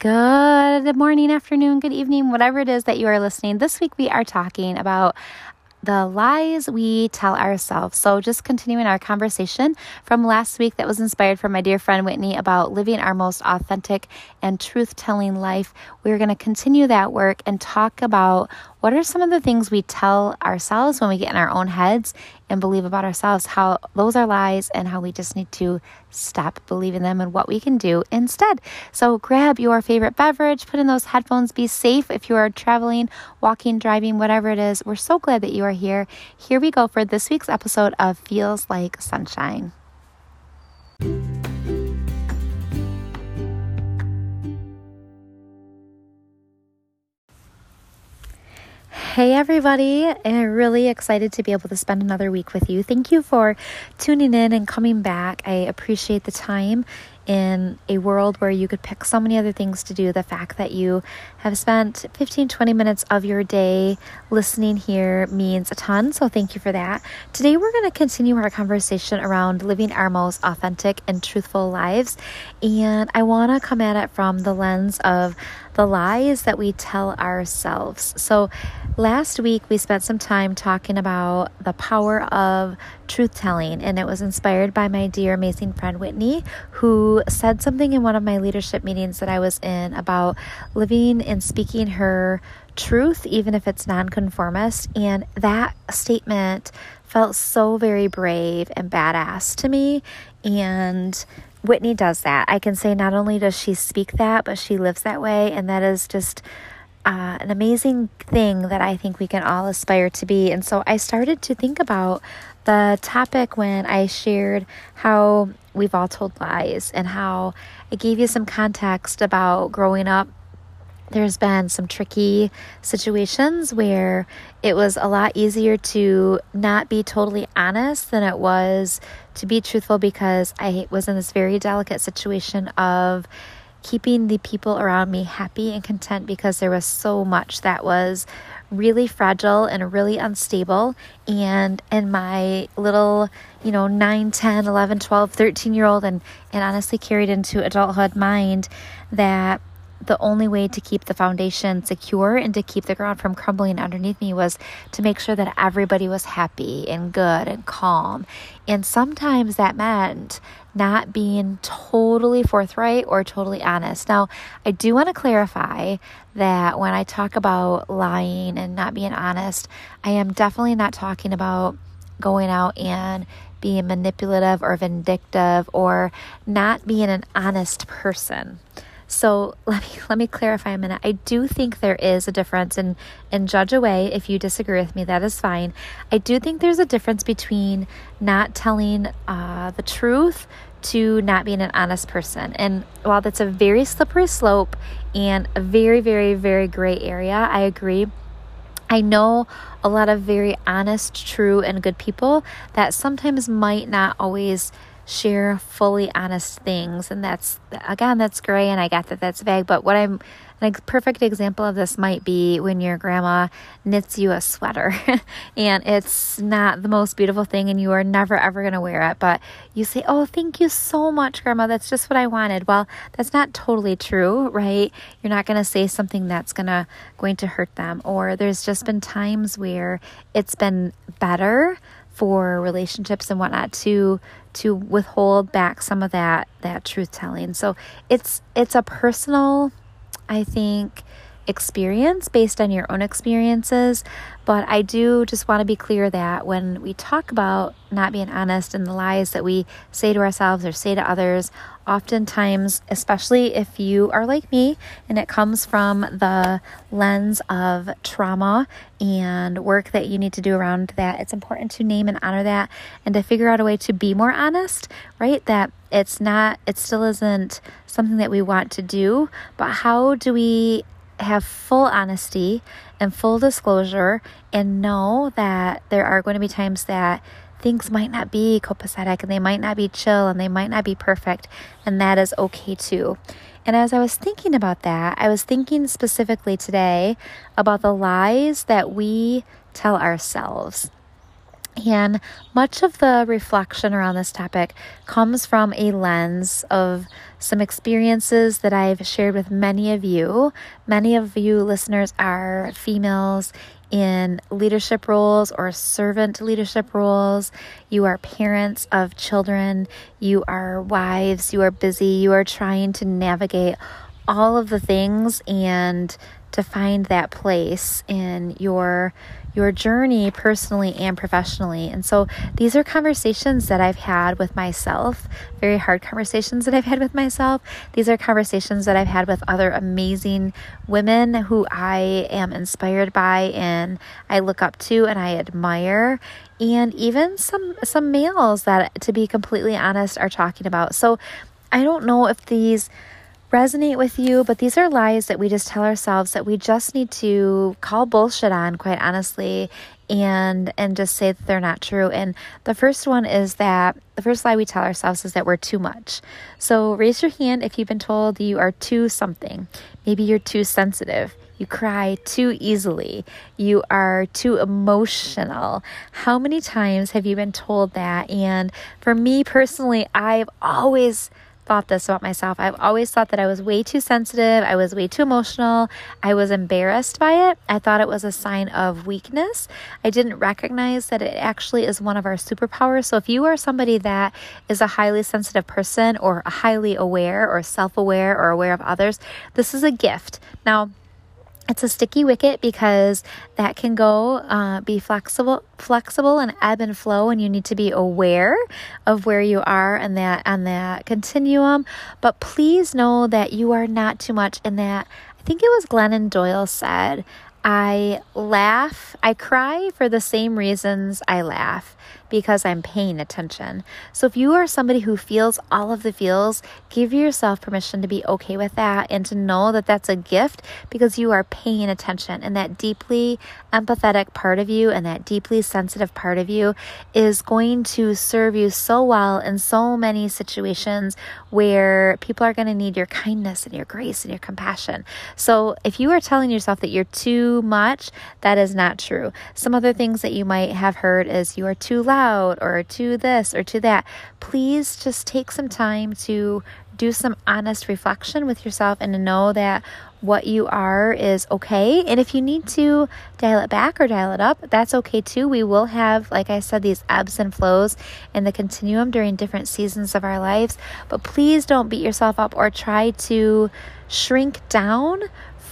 Good morning, afternoon, good evening, whatever it is that you are listening. This week we are talking about the lies we tell ourselves. So, just continuing our conversation from last week that was inspired from my dear friend Whitney about living our most authentic and truth telling life, we're going to continue that work and talk about what are some of the things we tell ourselves when we get in our own heads and believe about ourselves, how those are lies, and how we just need to stop believing them and what we can do instead. So grab your favorite beverage, put in those headphones, be safe if you are traveling, walking, driving, whatever it is. We're so glad that you are here. Here we go for this week's episode of Feels Like Sunshine. Hey, everybody. I'm really excited to be able to spend another week with you. Thank you for tuning in and coming back. I appreciate the time in a world where you could pick so many other things to do, the fact that you have spent 15, 20 minutes of your day listening here means a ton. So, thank you for that. Today, we're going to continue our conversation around living our most authentic and truthful lives. And I want to come at it from the lens of the lies that we tell ourselves. So, last week we spent some time talking about the power of truth telling, and it was inspired by my dear, amazing friend Whitney, who said something in one of my leadership meetings that I was in about living and speaking her truth, even if it's nonconformist. And that statement felt so very brave and badass to me. And Whitney does that. I can say not only does she speak that, but she lives that way. And that is just uh, an amazing thing that I think we can all aspire to be. And so I started to think about the topic when I shared how we've all told lies and how I gave you some context about growing up there's been some tricky situations where it was a lot easier to not be totally honest than it was to be truthful because I was in this very delicate situation of keeping the people around me happy and content because there was so much that was really fragile and really unstable. And in my little you know 9 10 11 12 13 year old and and honestly carried into adulthood mind that the only way to keep the foundation secure and to keep the ground from crumbling underneath me was to make sure that everybody was happy and good and calm. And sometimes that meant not being totally forthright or totally honest. Now, I do want to clarify that when I talk about lying and not being honest, I am definitely not talking about going out and being manipulative or vindictive or not being an honest person. So let me let me clarify a minute. I do think there is a difference and and judge away if you disagree with me. That is fine. I do think there's a difference between not telling uh, the truth to not being an honest person. And while that's a very slippery slope and a very very very gray area, I agree. I know a lot of very honest, true, and good people that sometimes might not always share fully honest things. And that's, again, that's gray, and I get that that's vague. But what I'm, a perfect example of this might be when your grandma knits you a sweater and it's not the most beautiful thing and you are never ever going to wear it, but you say, Oh, thank you so much, grandma. That's just what I wanted. Well, that's not totally true, right? You're not going to say something that's going to, going to hurt them. Or there's just been times where it's been better for relationships and whatnot to to withhold back some of that that truth telling. So it's it's a personal, I think, experience based on your own experiences. But I do just want to be clear that when we talk about not being honest and the lies that we say to ourselves or say to others, oftentimes, especially if you are like me and it comes from the lens of trauma and work that you need to do around that, it's important to name and honor that and to figure out a way to be more honest, right? That it's not, it still isn't something that we want to do, but how do we have full honesty and full disclosure and know that there are going to be times that things might not be copacetic and they might not be chill and they might not be perfect, and that is okay too. And as I was thinking about that, I was thinking specifically today about the lies that we tell ourselves. And much of the reflection around this topic comes from a lens of some experiences that I've shared with many of you. Many of you listeners are females in leadership roles or servant leadership roles. You are parents of children. You are wives. You are busy. You are trying to navigate all of the things and to find that place in your your journey personally and professionally. And so these are conversations that I've had with myself, very hard conversations that I've had with myself. These are conversations that I've had with other amazing women who I am inspired by and I look up to and I admire and even some some males that to be completely honest are talking about. So I don't know if these resonate with you, but these are lies that we just tell ourselves that we just need to call bullshit on, quite honestly, and and just say that they're not true. And the first one is that the first lie we tell ourselves is that we're too much. So raise your hand if you've been told you are too something. Maybe you're too sensitive. You cry too easily. You are too emotional. How many times have you been told that? And for me personally, I've always thought this about myself. I've always thought that I was way too sensitive, I was way too emotional, I was embarrassed by it. I thought it was a sign of weakness. I didn't recognize that it actually is one of our superpowers. So if you are somebody that is a highly sensitive person or highly aware or self aware or aware of others, this is a gift. Now, it's a sticky wicket because that can go uh, be flexible flexible and ebb and flow and you need to be aware of where you are and that on that continuum. But please know that you are not too much in that i think it was glennon doyle said i laugh i cry for the same reasons i laugh because I'm paying attention. So if you are somebody who feels all of the feels, give yourself permission to be okay with that and to know that that's a gift because you are paying attention. And that deeply empathetic part of you and that deeply sensitive part of you is going to serve you so well in so many situations where people are going to need your kindness and your grace and your compassion. So if you are telling yourself that you're too much, that is not true. Some other things that you might have heard is you are too loud out or to this or to that, please just take some time to do some honest reflection with yourself and to know that what you are is okay. And if you need to dial it back or dial it up, that's okay too. We will have, like I said, these ebbs and flows in the continuum during different seasons of our lives. But please don't beat yourself up or try to shrink down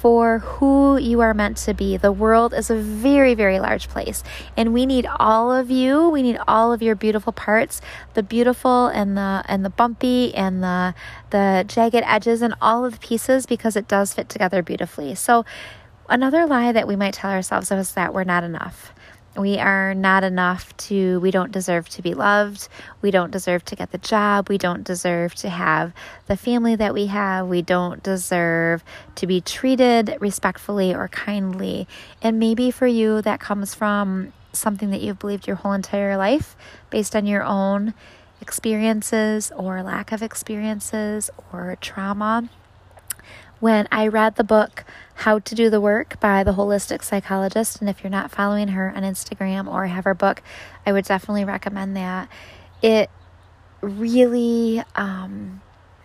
for who you are meant to be. The world is a very, very large place, and we need all of you. We need all of your beautiful parts, the beautiful and the and the bumpy and the the jagged edges and all of the pieces because it does fit together beautifully. So another lie that we might tell ourselves is that we're not enough. We are not enough to, we don't deserve to be loved. We don't deserve to get the job. We don't deserve to have the family that we have. We don't deserve to be treated respectfully or kindly. And maybe for you, that comes from something that you've believed your whole entire life based on your own experiences or lack of experiences or trauma. When I read the book How to Do the Work by the Holistic Psychologist, and if you're not following her on Instagram or have her book, I would definitely recommend that. It really, um,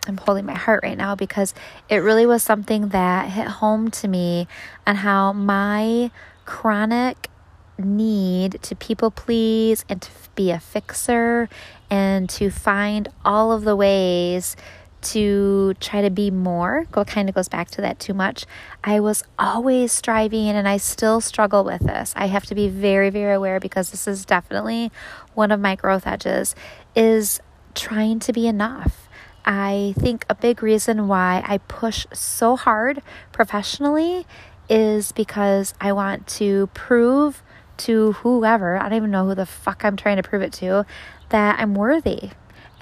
I'm holding my heart right now because it really was something that hit home to me on how my chronic need to people please and to be a fixer and to find all of the ways to try to be more, go kind of goes back to that too much. I was always striving and I still struggle with this. I have to be very very aware because this is definitely one of my growth edges is trying to be enough. I think a big reason why I push so hard professionally is because I want to prove to whoever, I don't even know who the fuck I'm trying to prove it to, that I'm worthy,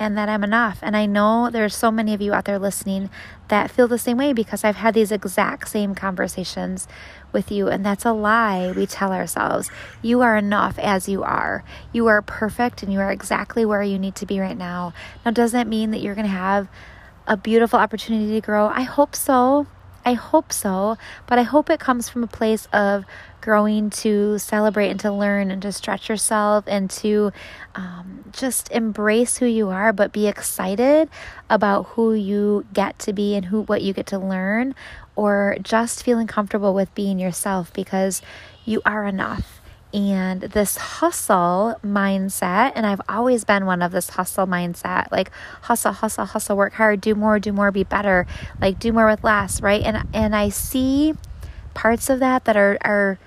and that I'm enough. And I know there's so many of you out there listening that feel the same way because I've had these exact same conversations with you. And that's a lie we tell ourselves. You are enough as you are. You are perfect and you are exactly where you need to be right now. Now, does that mean that you're going to have a beautiful opportunity to grow? I hope so. I hope so, but I hope it comes from a place of growing to celebrate and to learn and to stretch yourself and to um, just embrace who you are, but be excited about who you get to be and who what you get to learn, or just feeling comfortable with being yourself because you are enough and this hustle mindset and i've always been one of this hustle mindset like hustle hustle hustle work hard do more do more be better like do more with less right? And and i see parts of that that are are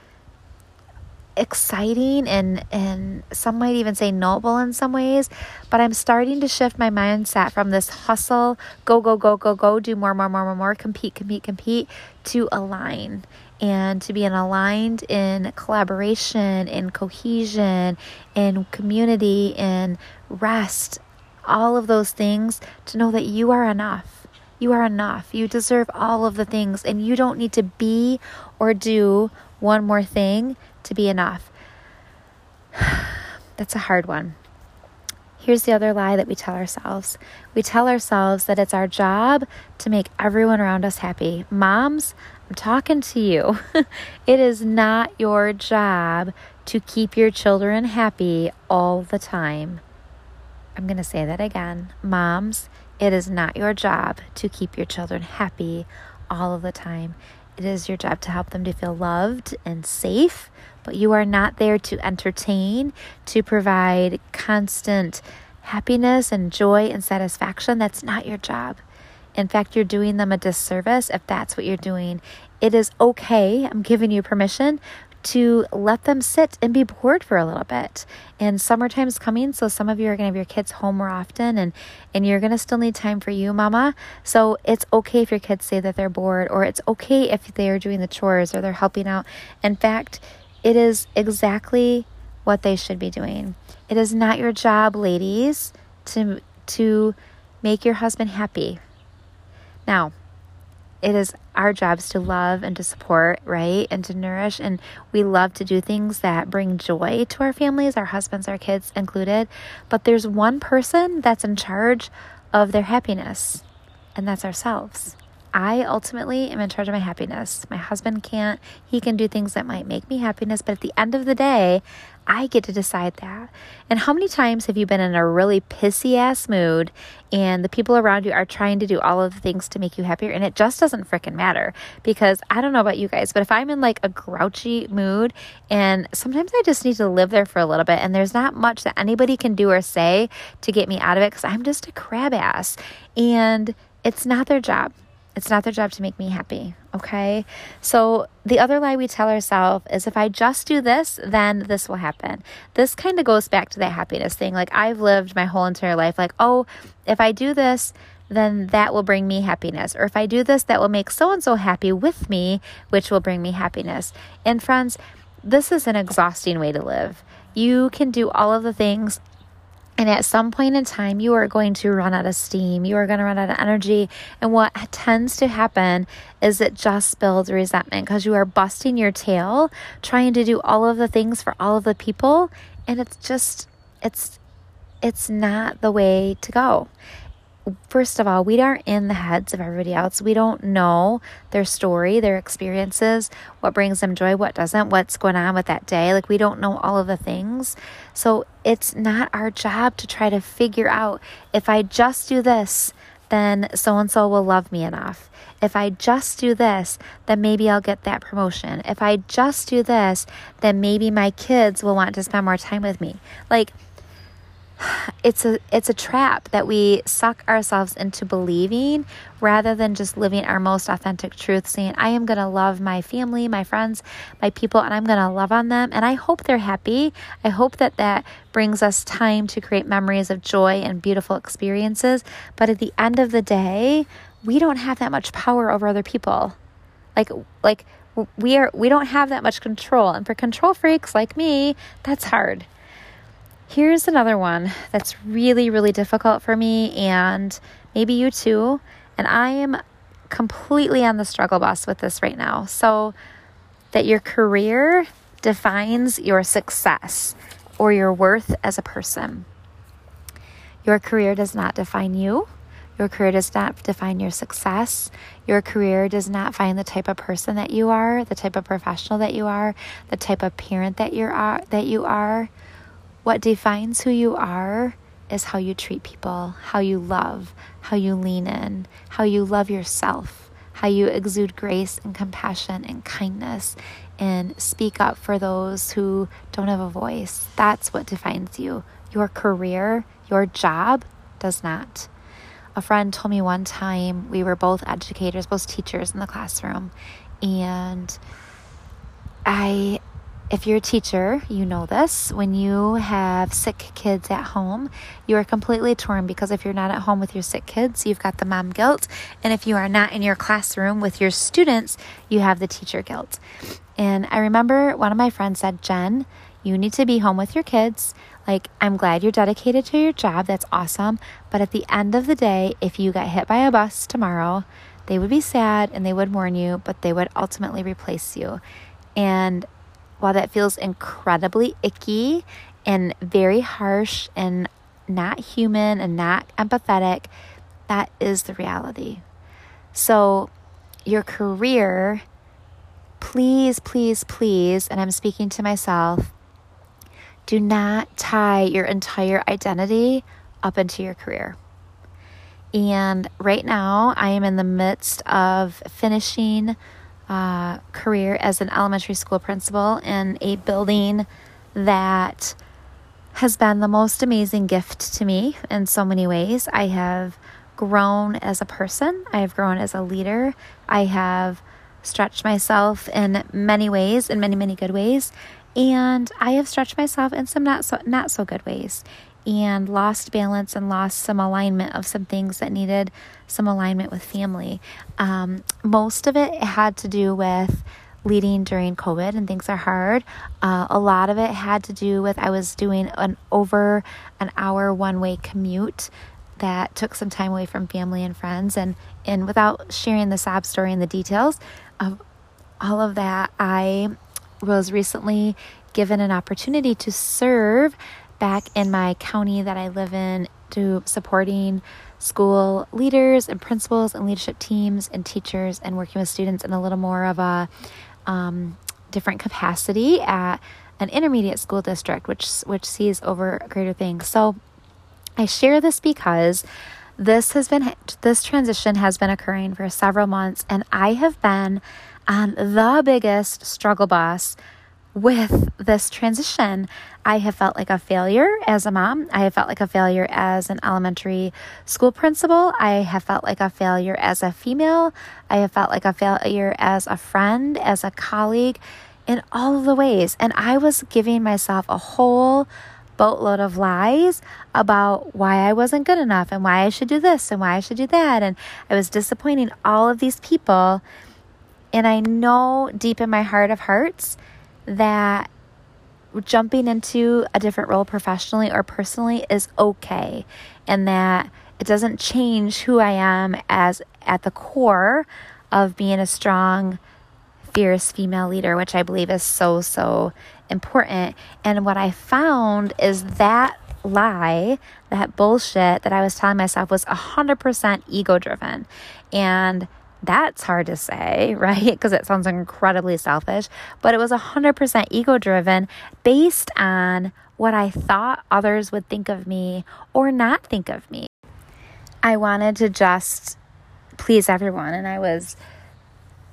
exciting and and some might even say noble in some ways but i'm starting to shift my mindset from this hustle go go go go go do more more more more more compete compete compete to align and to be aligned in collaboration in cohesion in community in rest all of those things to know that you are enough you are enough you deserve all of the things and you don't need to be or do one more thing to be enough. That's a hard one. Here's the other lie that we tell ourselves we tell ourselves that it's our job to make everyone around us happy. Moms, I'm talking to you. it is not your job to keep your children happy all the time. I'm going to say that again. Moms, it is not your job to keep your children happy all of the time. It is your job to help them to feel loved and safe, but you are not there to entertain, to provide constant happiness and joy and satisfaction. That's not your job. In fact, you're doing them a disservice if that's what you're doing. It is okay. I'm giving you permission to let them sit and be bored for a little bit. And summertime's coming, so some of you are going to have your kids home more often and and you're going to still need time for you, mama. So it's okay if your kids say that they're bored or it's okay if they are doing the chores or they're helping out. In fact, it is exactly what they should be doing. It is not your job, ladies, to to make your husband happy. Now, it is our jobs to love and to support, right? And to nourish. And we love to do things that bring joy to our families, our husbands, our kids included. But there's one person that's in charge of their happiness, and that's ourselves. I ultimately am in charge of my happiness. My husband can't. He can do things that might make me happiness, but at the end of the day, I get to decide that. And how many times have you been in a really pissy ass mood and the people around you are trying to do all of the things to make you happier and it just doesn't freaking matter? Because I don't know about you guys, but if I'm in like a grouchy mood and sometimes I just need to live there for a little bit and there's not much that anybody can do or say to get me out of it because I'm just a crab ass and it's not their job. It's not their job to make me happy. Okay. So the other lie we tell ourselves is if I just do this, then this will happen. This kind of goes back to that happiness thing. Like I've lived my whole entire life, like, oh, if I do this, then that will bring me happiness. Or if I do this, that will make so and so happy with me, which will bring me happiness. And friends, this is an exhausting way to live. You can do all of the things and at some point in time, you are going to run out of steam. You are going to run out of energy. And what tends to happen is it just builds resentment because you are busting your tail trying to do all of the things for all of the people. And it's just, it's, it's not the way to go first of all, we aren't in the heads of everybody else. We don't know their story, their experiences, what brings them joy, what doesn't, what's going on with that day. Like, we don't know all of the things. So, it's not our job to try to figure out if I just do this, then so and so will love me enough. If I just do this, then maybe I'll get that promotion. If I just do this, then maybe my kids will want to spend more time with me. Like, it's a it's a trap that we suck ourselves into believing rather than just living our most authentic truth saying i am going to love my family my friends my people and i'm going to love on them. And i hope they're happy. I hope that that brings us time to create memories of joy and beautiful experiences. But at the end of the day we don't have that much power over other people. Like like we are we don't have that much control. And for control freaks like me that's hard Here's another one that's really, really difficult for me, and maybe you too. And I am completely on the struggle bus with this right now. So, that your career defines your success or your worth as a person. Your career does not define you. Your career does not define your success. Your career does not find the type of person that you are, the type of professional that you are, the type of parent that you are uh, that you are. What defines who you are is how you treat people, how you love, how you lean in, how you love yourself, how you exude grace and compassion and kindness and speak up for those who don't have a voice. That's what defines you. Your career, your job does not. A friend told me one time we were both educators, both teachers in the classroom, and I if you're a teacher, you know this. When you have sick kids at home, you are completely torn because if you're not at home with your sick kids, you've got the mom guilt. And if you are not in your classroom with your students, you have the teacher guilt. And I remember one of my friends said, Jen, you need to be home with your kids. Like, I'm glad you're dedicated to your job. That's awesome. But at the end of the day, if you got hit by a bus tomorrow, they would be sad and they would mourn you, but they would ultimately replace you. And while that feels incredibly icky and very harsh and not human and not empathetic, that is the reality. So, your career, please, please, please, and I'm speaking to myself, do not tie your entire identity up into your career. And right now, I am in the midst of finishing uh, career as an elementary school principal in a building that has been the most amazing gift to me in so many ways. I have grown as a person, I have grown as a leader, I have stretched myself in many ways, in many, many good ways, and I have stretched myself in some not so not so good ways and lost balance and lost some alignment of some things that needed some alignment with family. Um, most of it had to do with leading during COVID and things are hard. Uh, a lot of it had to do with I was doing an over an hour one way commute that took some time away from family and friends and and without sharing the sob story and the details of all of that I was recently given an opportunity to serve back in my county that I live in to supporting school leaders and principals and leadership teams and teachers and working with students in a little more of a um, different capacity at an intermediate school district which which sees over greater things. So i share this because this has been this transition has been occurring for several months and i have been on the biggest struggle bus with this transition. I have felt like a failure as a mom. I have felt like a failure as an elementary school principal. I have felt like a failure as a female. I have felt like a failure as a friend, as a colleague, in all of the ways. And I was giving myself a whole boatload of lies about why I wasn't good enough and why I should do this and why I should do that. And I was disappointing all of these people. And I know deep in my heart of hearts, that jumping into a different role professionally or personally is okay and that it doesn't change who I am as at the core of being a strong fierce female leader which I believe is so so important. And what I found is that lie that bullshit that I was telling myself was 100% ego driven and that's hard to say, right? Because it sounds incredibly selfish, but it was 100% ego driven based on what I thought others would think of me or not think of me. I wanted to just please everyone, and I was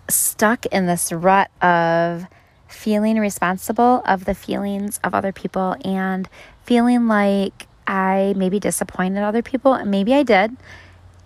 stuck in this rut of feeling responsible of the feelings of other people and feeling like I maybe disappointed other people, and maybe I did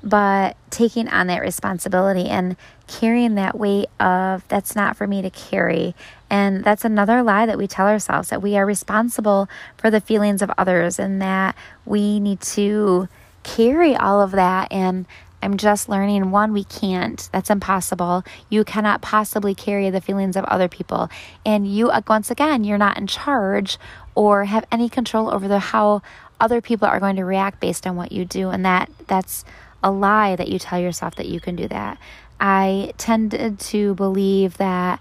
but taking on that responsibility and carrying that weight of that's not for me to carry. And that's another lie that we tell ourselves that we are responsible for the feelings of others and that we need to carry all of that. And I'm just learning one, we can't. That's impossible. You cannot possibly carry the feelings of other people. And you, uh, once again, you're not in charge or have any control over the how other people are going to react based on what you do. And that that's a lie that you tell yourself that you can do that. I tended to believe that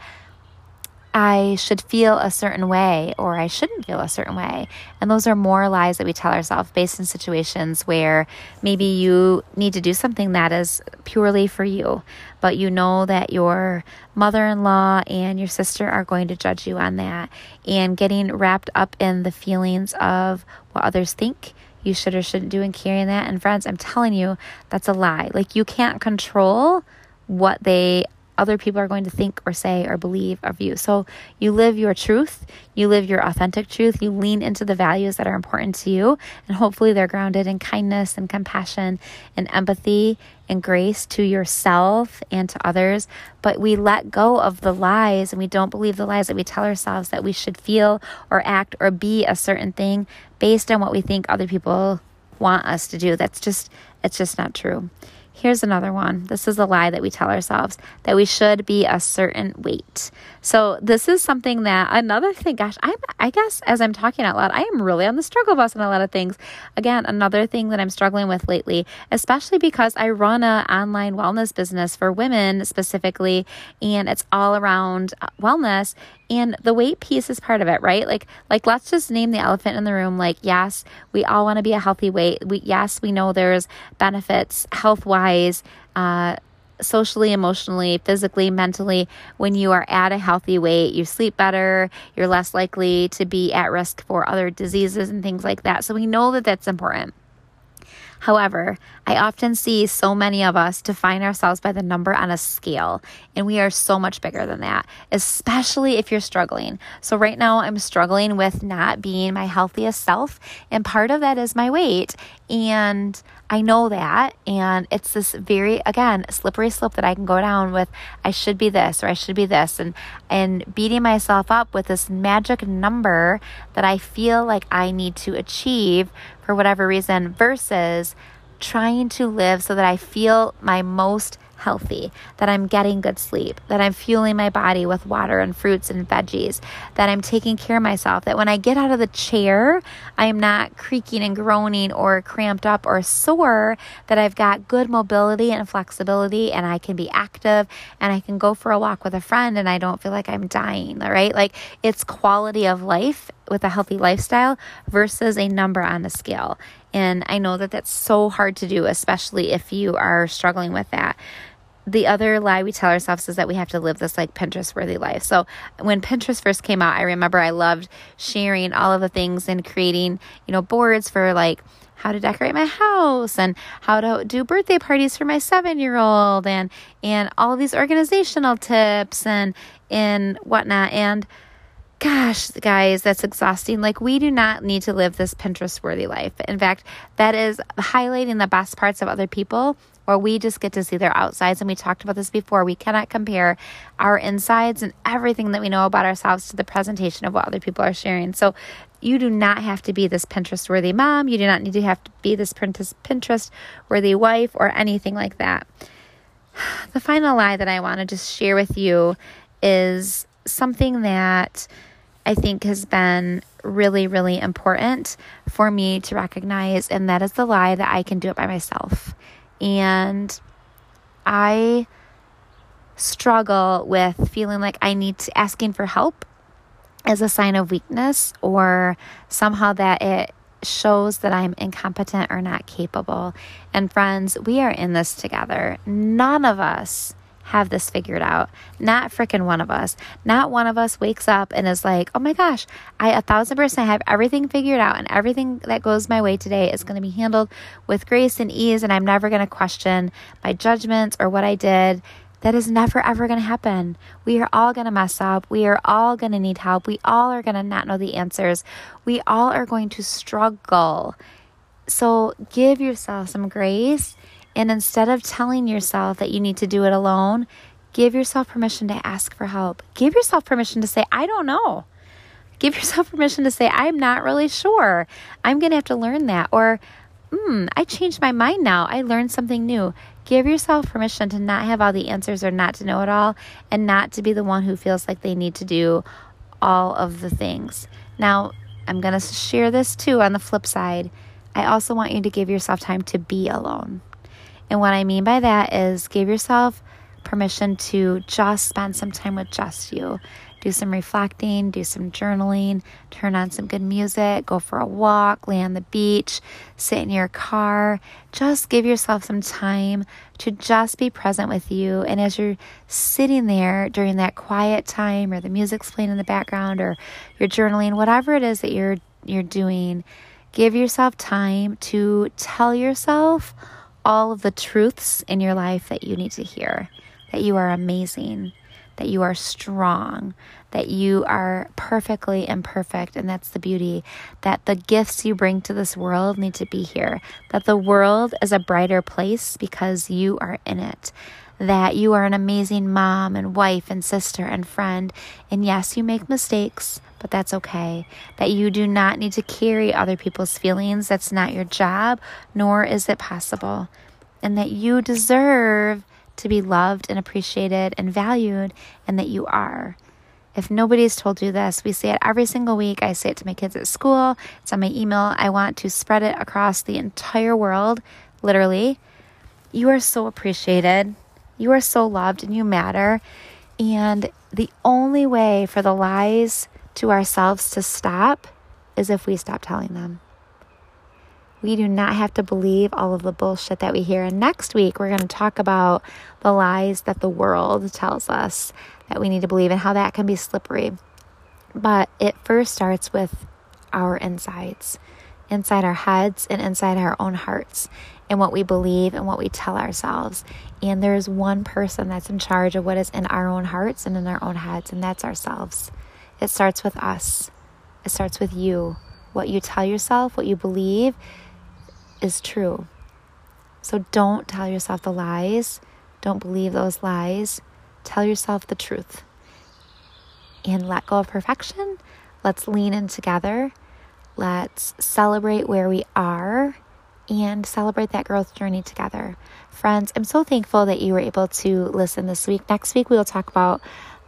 I should feel a certain way or I shouldn't feel a certain way. And those are more lies that we tell ourselves based in situations where maybe you need to do something that is purely for you, but you know that your mother in law and your sister are going to judge you on that. And getting wrapped up in the feelings of what others think you should or shouldn't do and carrying that. And friends, I'm telling you, that's a lie. Like you can't control what they other people are going to think or say or believe of you. So you live your truth, you live your authentic truth, you lean into the values that are important to you, and hopefully they're grounded in kindness and compassion and empathy and grace to yourself and to others. But we let go of the lies and we don't believe the lies that we tell ourselves that we should feel or act or be a certain thing based on what we think other people want us to do. That's just, it's just not true. Here's another one. This is a lie that we tell ourselves that we should be a certain weight. So this is something that another thing, gosh, I'm I guess as I'm talking out loud, I am really on the struggle bus on a lot of things. Again, another thing that I'm struggling with lately, especially because I run a online wellness business for women specifically, and it's all around uh, wellness and the weight piece is part of it right like like let's just name the elephant in the room like yes we all want to be a healthy weight we yes we know there's benefits health wise uh socially, emotionally, physically, mentally, when you are at a healthy weight, you sleep better, you're less likely to be at risk for other diseases and things like that. So we know that that's important. However, I often see so many of us define ourselves by the number on a scale, and we are so much bigger than that, especially if you're struggling. So, right now, I'm struggling with not being my healthiest self, and part of that is my weight. And I know that. And it's this very, again, slippery slope that I can go down with I should be this or I should be this and and beating myself up with this magic number that I feel like I need to achieve for whatever reason versus trying to live so that I feel my most healthy, that I'm getting good sleep, that I'm fueling my body with water and fruits and veggies, that I'm taking care of myself, that when I get out of the chair, I am not creaking and groaning or cramped up or sore, that I've got good mobility and flexibility and I can be active and I can go for a walk with a friend and I don't feel like I'm dying, right? Like it's quality of life with a healthy lifestyle versus a number on a scale. And I know that that's so hard to do, especially if you are struggling with that. The other lie we tell ourselves is that we have to live this like Pinterest worthy life. So when Pinterest first came out, I remember I loved sharing all of the things and creating, you know, boards for like how to decorate my house and how to do birthday parties for my seven year old and and all these organizational tips and and whatnot. And gosh, guys, that's exhausting. Like, we do not need to live this Pinterest worthy life. In fact, that is highlighting the best parts of other people, or we just get to see their outsides. And we talked about this before. We cannot compare our insides and everything that we know about ourselves to the presentation of what other people are sharing. So, you do not have to be this Pinterest worthy mom. You do not need to have to be this Pinterest worthy wife or anything like that. The final lie that I want to just share with you is something that I think has been really, really important for me to recognize, and that is the lie that I can do it by myself. And I struggle with feeling like I need to asking for help as a sign of weakness or somehow that it shows that I'm incompetent or not capable. And friends, we are in this together. None of us have this figured out. Not freaking one of us. Not one of us wakes up and is like, oh my gosh, I a thousand percent have everything figured out and everything that goes my way today is going to be handled with grace and ease and I'm never going to question my judgments or what I did. That is never ever going to happen. We are all going to mess up. We are all going to need help. We all are going to not know the answers. We all are going to struggle. So give yourself some grace and instead of telling yourself that you need to do it alone, give yourself permission to ask for help. Give yourself permission to say, I don't know. Give yourself permission to say, I'm not really sure. I'm going to have to learn that. Or, hmm, I changed my mind now. I learned something new. Give yourself permission to not have all the answers or not to know it all and not to be the one who feels like they need to do all of the things. Now, I'm going to share this too on the flip side. I also want you to give yourself time to be alone. And what I mean by that is give yourself permission to just spend some time with just you. do some reflecting, do some journaling, turn on some good music, go for a walk, lay on the beach, sit in your car. Just give yourself some time to just be present with you. And as you're sitting there during that quiet time or the music's playing in the background or you're journaling, whatever it is that you're you're doing, give yourself time to tell yourself all of the truths in your life that you need to hear. That you are amazing, that you are strong, that you are perfectly imperfect, and that's the beauty. That the gifts you bring to this world need to be here, that the world is a brighter place because you are in it. That you are an amazing mom and wife and sister and friend. And yes, you make mistakes, but that's okay. That you do not need to carry other people's feelings. That's not your job, nor is it possible. And that you deserve to be loved and appreciated and valued, and that you are. If nobody's told you this, we say it every single week. I say it to my kids at school, it's on my email. I want to spread it across the entire world, literally. You are so appreciated, you are so loved, and you matter. And the only way for the lies to ourselves to stop is if we stop telling them. We do not have to believe all of the bullshit that we hear. And next week, we're going to talk about the lies that the world tells us that we need to believe and how that can be slippery. But it first starts with our insides, inside our heads and inside our own hearts, and what we believe and what we tell ourselves. And there's one person that's in charge of what is in our own hearts and in our own heads, and that's ourselves. It starts with us, it starts with you. What you tell yourself, what you believe, is true. So don't tell yourself the lies. Don't believe those lies. Tell yourself the truth. And let go of perfection. Let's lean in together. Let's celebrate where we are and celebrate that growth journey together. Friends, I'm so thankful that you were able to listen this week. Next week, we will talk about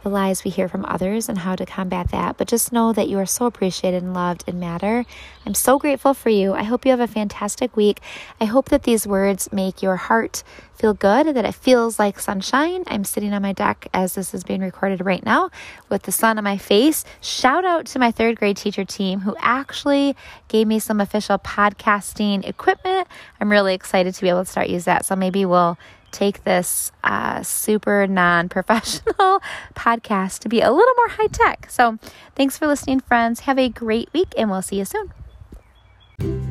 the lies we hear from others and how to combat that. But just know that you are so appreciated and loved and matter. I'm so grateful for you. I hope you have a fantastic week. I hope that these words make your heart feel good, that it feels like sunshine. I'm sitting on my deck as this is being recorded right now with the sun on my face. Shout out to my third grade teacher team who actually gave me some official podcasting equipment. I'm really excited to be able to start use that. So maybe we'll take this uh, super non professional podcast to be a little more high tech. So, thanks for listening, friends. Have a great week, and we'll see you soon.